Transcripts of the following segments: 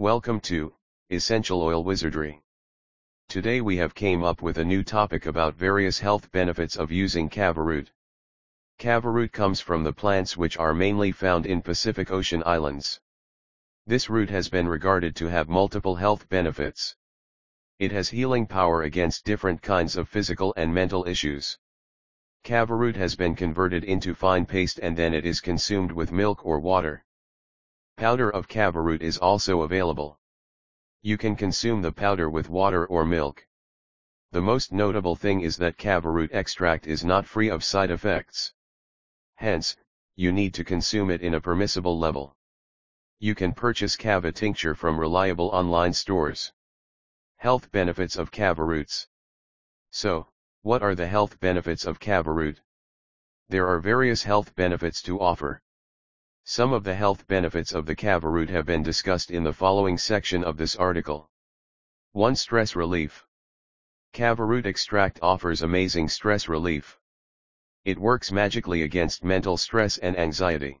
Welcome to Essential Oil Wizardry. Today we have came up with a new topic about various health benefits of using kava root. Kava root comes from the plants which are mainly found in Pacific Ocean islands. This root has been regarded to have multiple health benefits. It has healing power against different kinds of physical and mental issues. Kava root has been converted into fine paste and then it is consumed with milk or water. Powder of kava root is also available. You can consume the powder with water or milk. The most notable thing is that kava root extract is not free of side effects. Hence, you need to consume it in a permissible level. You can purchase kava tincture from reliable online stores. Health benefits of kava roots. So, what are the health benefits of kava root? There are various health benefits to offer. Some of the health benefits of the kava root have been discussed in the following section of this article. 1. Stress relief. Kava root extract offers amazing stress relief. It works magically against mental stress and anxiety.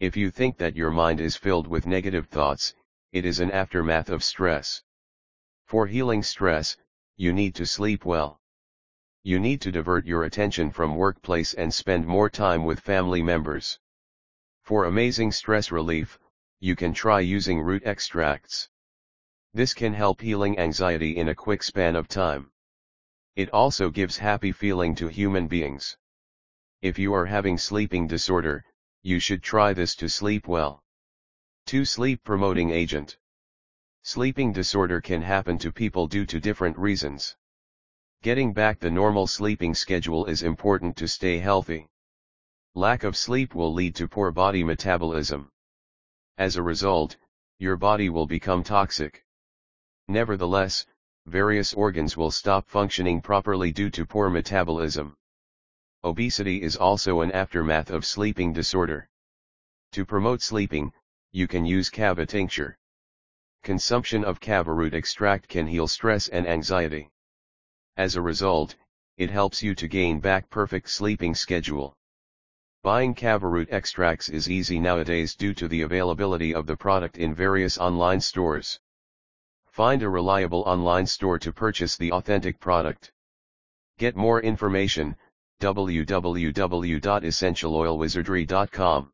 If you think that your mind is filled with negative thoughts, it is an aftermath of stress. For healing stress, you need to sleep well. You need to divert your attention from workplace and spend more time with family members. For amazing stress relief, you can try using root extracts. This can help healing anxiety in a quick span of time. It also gives happy feeling to human beings. If you are having sleeping disorder, you should try this to sleep well. 2. Sleep promoting agent. Sleeping disorder can happen to people due to different reasons. Getting back the normal sleeping schedule is important to stay healthy. Lack of sleep will lead to poor body metabolism. As a result, your body will become toxic. Nevertheless, various organs will stop functioning properly due to poor metabolism. Obesity is also an aftermath of sleeping disorder. To promote sleeping, you can use kava tincture. Consumption of kava root extract can heal stress and anxiety. As a result, it helps you to gain back perfect sleeping schedule. Buying kava root extracts is easy nowadays due to the availability of the product in various online stores. Find a reliable online store to purchase the authentic product. Get more information, www.essentialoilwizardry.com.